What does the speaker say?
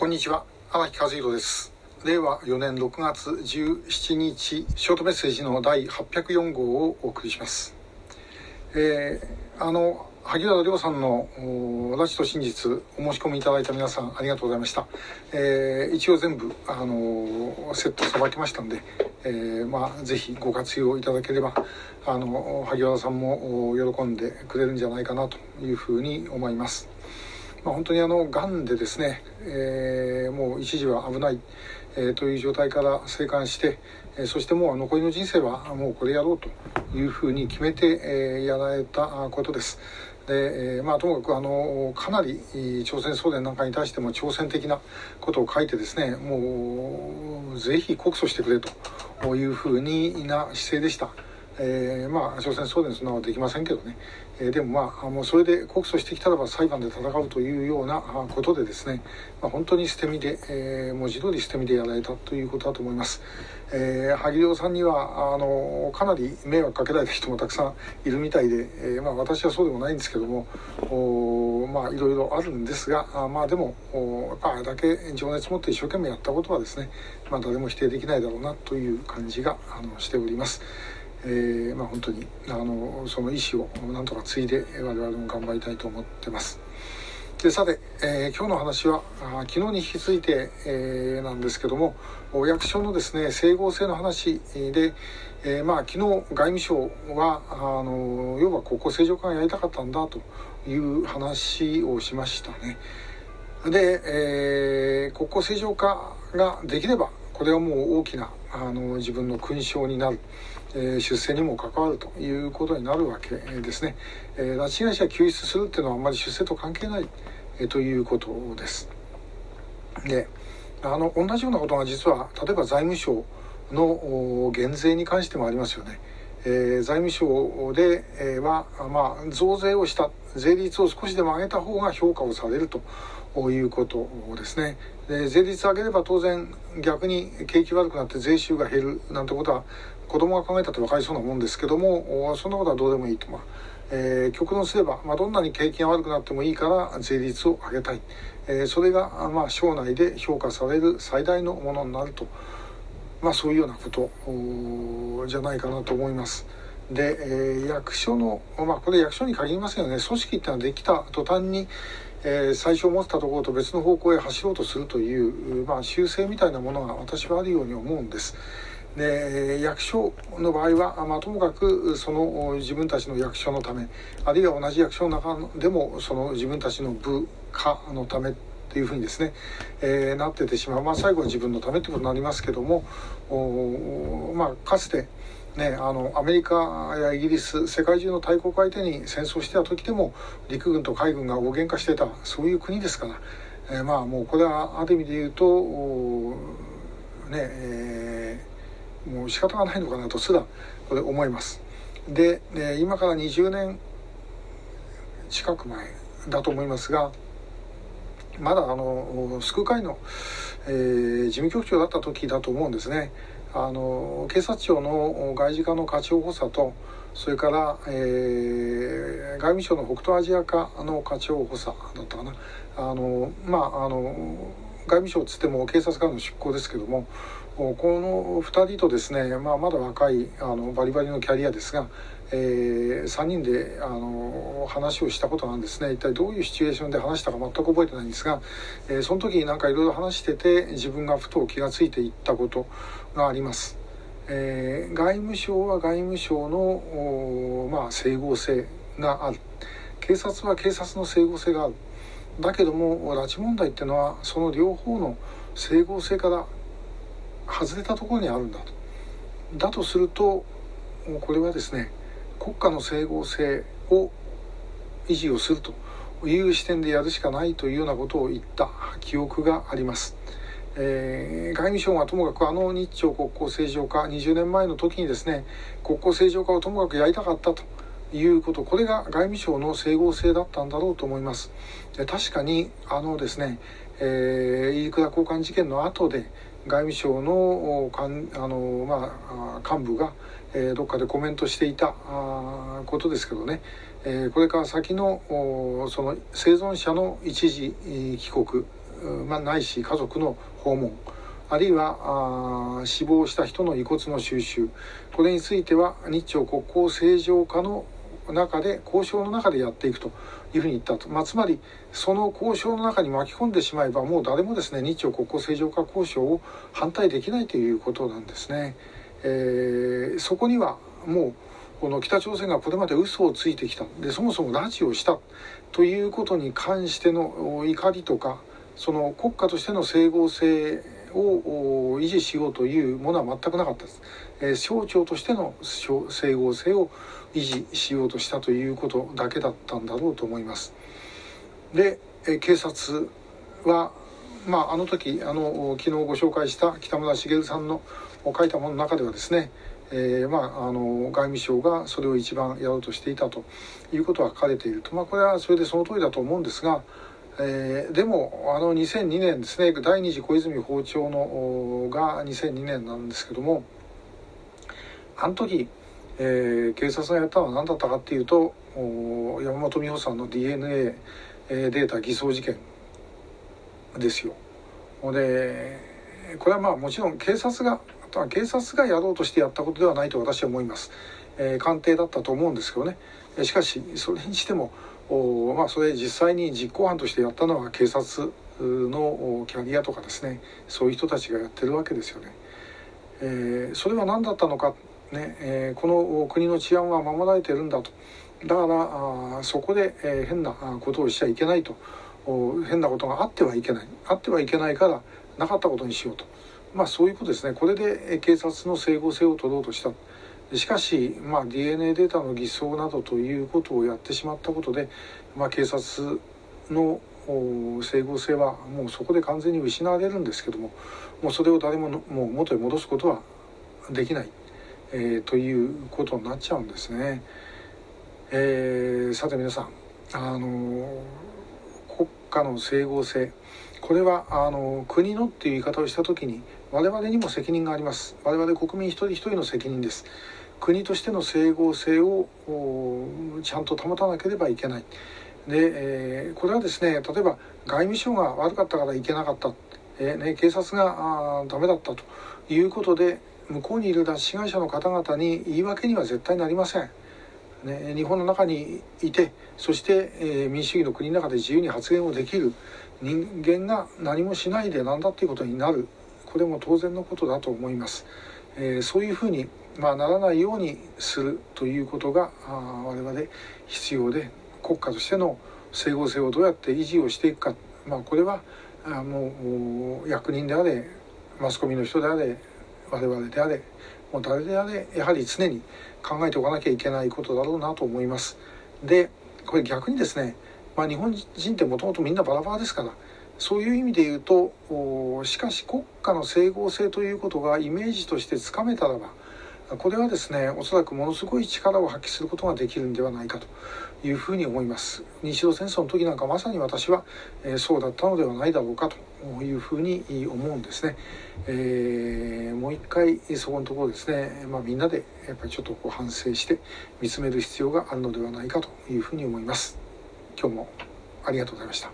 こんにちは。荒木和弘です。令和4年6月17日ショートメッセージの第804号をお送りします。えー、あの萩原亮さんの「拉致と真実」お申し込みいただいた皆さんありがとうございました、えー、一応全部あのセットさばきましたんで、えー、まあぜひご活用いただければあの萩原さんも喜んでくれるんじゃないかなというふうに思います。まあ、本当にあのがんでですね、えー、もう一時は危ない、えー、という状態から生還して、えー、そしてもう残りの人生はもうこれやろうというふうに決めて、えー、やられたことです。で、えー、まあ、ともかくあのかなり朝鮮総連なんかに対しても挑戦的なことを書いてですねもうぜひ告訴してくれというふうにな姿勢でした。えー、まあ所詮そうですのはできませんけどね、えー、でもまあもうそれで告訴してきたらば裁判で戦うというようなことでですね、まあ、本当に捨て身で、えー、文字通り捨て身でやられたということだと思います、えー、萩生さんにはあのかなり迷惑かけられた人もたくさんいるみたいで、えー、まあ、私はそうでもないんですけどもまあいろいろあるんですがあまあでもおあれだけ情熱持って一生懸命やったことはですね、まあ、誰も否定できないだろうなという感じがあのしております。えー、まあ、本当にあのその意思をなんとか継いで我々も頑張りたいと思ってます。でさて、えー、今日の話はあ昨日に引き続いて、えー、なんですけどもお役所のですね整合性の話で、えー、まあ、昨日外務省はあの要は国交正常化がやりたかったんだという話をしましたね。で、え国交正常化ができればこれはもう大きなあの自分の勲章になる。え出世にも関わるということになるわけですね。え拉致被害者救出するっていうのはあんまり出世と関係ない、えということです。であの同じようなことが実は例えば財務省の減税に関してもありますよね。えー、財務省で、えー、は、まあ、増税をした税率を少しでも上げた方が評価をされるということですねで税率上げれば当然逆に景気悪くなって税収が減るなんてことは子供が考えたって分かりそうなもんですけどもそんなことはどうでもいいと、まあえー、極論すれば、まあ、どんなに景気が悪くなってもいいから税率を上げたい、えー、それが、まあ、省内で評価される最大のものになると、まあ、そういうようなことじゃないかなと思います。で、えー、役所の、まあ、これ役所に限りませんよね組織っていうのはできた途端に、えー、最初持ってたところと別の方向へ走ろうとするという、まあ、修正みたいなものが私はあるように思うんです。で役所の場合は、まあ、ともかくその自分たちの役所のためあるいは同じ役所の中でもその自分たちの部下のためっていうふうにですね、えー、なっててしまう、まあ、最後は自分のためってことになりますけどもまあ、かつて、ね、あのアメリカやイギリス世界中の大国相手に戦争してた時でも陸軍と海軍が大喧嘩してたそういう国ですから、えー、まあもうこれはある意味で言うとねえーもう仕方がないのかなとすらこれ思います。で、ね、今から20年近く前だと思いますがまだあの救う会の、えー、事務局長だった時だと思うんですね。あの警察庁の外事課の課長補佐とそれから、えー、外務省の北東アジア課の課長補佐だったかな。あのまああの外務省っつっても警察官の出向ですけどもこの2人とですね、まあ、まだ若いあのバリバリのキャリアですが、えー、3人であの話をしたことなんですね。一体どういうシチュエーションで話したか全く覚えてないんですが、えー、その時になんかいろいろ話してて自分がふと気が付いていったことがあります。えー、外務省は外務省の、まあ、整合性がある。警察は警察の整合性がある。だけども拉致問題っていうのはその両方の整合性から外れたところにあるんだと。だとするとこれはですね国家の整合性を維持をするという視点でやるしかないというようなことを言った記憶があります。えー、外務省がともかくあの日朝国交正常化20年前の時にですね国交正常化をともかくやりたかったということこれが外務省の整合性だったんだろうと思います確かにあのですね、えー、飯倉交換事件の後で外務省のかんあの、まあ、幹部が、えー、どっかでコメントしていたあことですけどね、えー、これから先のその生存者の一時帰国まあ、ないし家族の訪問あるいは死亡した人の遺骨の収集これについては日朝国交正常化の中で交渉の中でやっていくというふうに言ったと、まあ、つまりその交渉の中に巻き込んでしまえばもう誰もですね日朝国交正常化交渉を反対できないということなんですね。えー、そこにはもうこの北朝鮮がこれまで嘘をついてきたでそもそも拉致をしたということに関しての怒りとかその国家としての整合性を維持しようというものは全くなかったです。えー、省庁としての整合性を維持しようとしたということだけだったんだろうと思います。で、えー、警察は、まあ、あの時あの昨日ご紹介した北村茂さんの書いたものの中ではですねえー、まあ、あの外務省がそれを一番やろうとしていたということは書かれていると、まあ、これはそれでその通りだと思うんですが、えー、でもあの2002年ですね第二次小泉訪朝のが2002年なんですけどもあの時、えー、警察がやったのは何だったかっていうと山本美穂さんの DNA データ偽装事件ですよ。でこれはまあもちろん警察が警察がやろうとしてやったことではないと私は思います、えー、官邸だったと思うんですけどねしかしそれにしてもおまあそれ実際に実行犯としてやったのは警察のキャリアとかですね。そういう人たちがやってるわけですよね、えー、それは何だったのかね、えー、この国の治安は守られてるんだと。だからあそこで、えー、変なことをしちゃいけないと。変なことがあってはいけない。あってはいけないからなかったことにしようと。まあそういうことですね。これで警察の整合性を取ろうとした。しかし、まあ、DNA データの偽装などということをやってしまったことで、まあ、警察の整合性はもうそこで完全に失われるんですけどももうそれを誰ももう元に戻すことはできない、えー、ということになっちゃうんですね。えー、さて皆さんあの国家の整合性これはあの国のっていう言い方をした時に我々にも責任があります我々国民一人一人の責任です国としての整合性をちゃんと保たなければいけないで、えー、これはですね例えば外務省が悪かったからいけなかった、えー、ね、警察がダメだったということで向こうにいる拉致被害者の方々に言い訳には絶対なりません。ね、日本の中にいてそして、えー、民主主義の国の中で自由に発言をできる人間が何もしないでなんだっていうことになるこれも当然のことだと思います。えー、そういうふうに、まあ、ならないようにするということが我々必要で国家としての整合性をどうやって維持をしていくか、まあ、これはもう役人であれマスコミの人であれ我々であれもう誰であれやはり常に考えておかなきゃいけないことだろうなと思います。でこれ逆にですね、まあ、日本人ってもともとみんなバラバラですからそういう意味で言うとしかし国家の整合性ということがイメージとしてつかめたらばこれはですねおそらくものすごい力を発揮することができるんではないかというふうに思います。日露戦争の時なんかまさに私は、えー、そうだったのではないだろうかというふうに思うんですね、えー、もう一回そこのところですね、まあ、みんなでやっぱりちょっとこう反省して見つめる必要があるのではないかというふうに思います。今日もありがとうございました。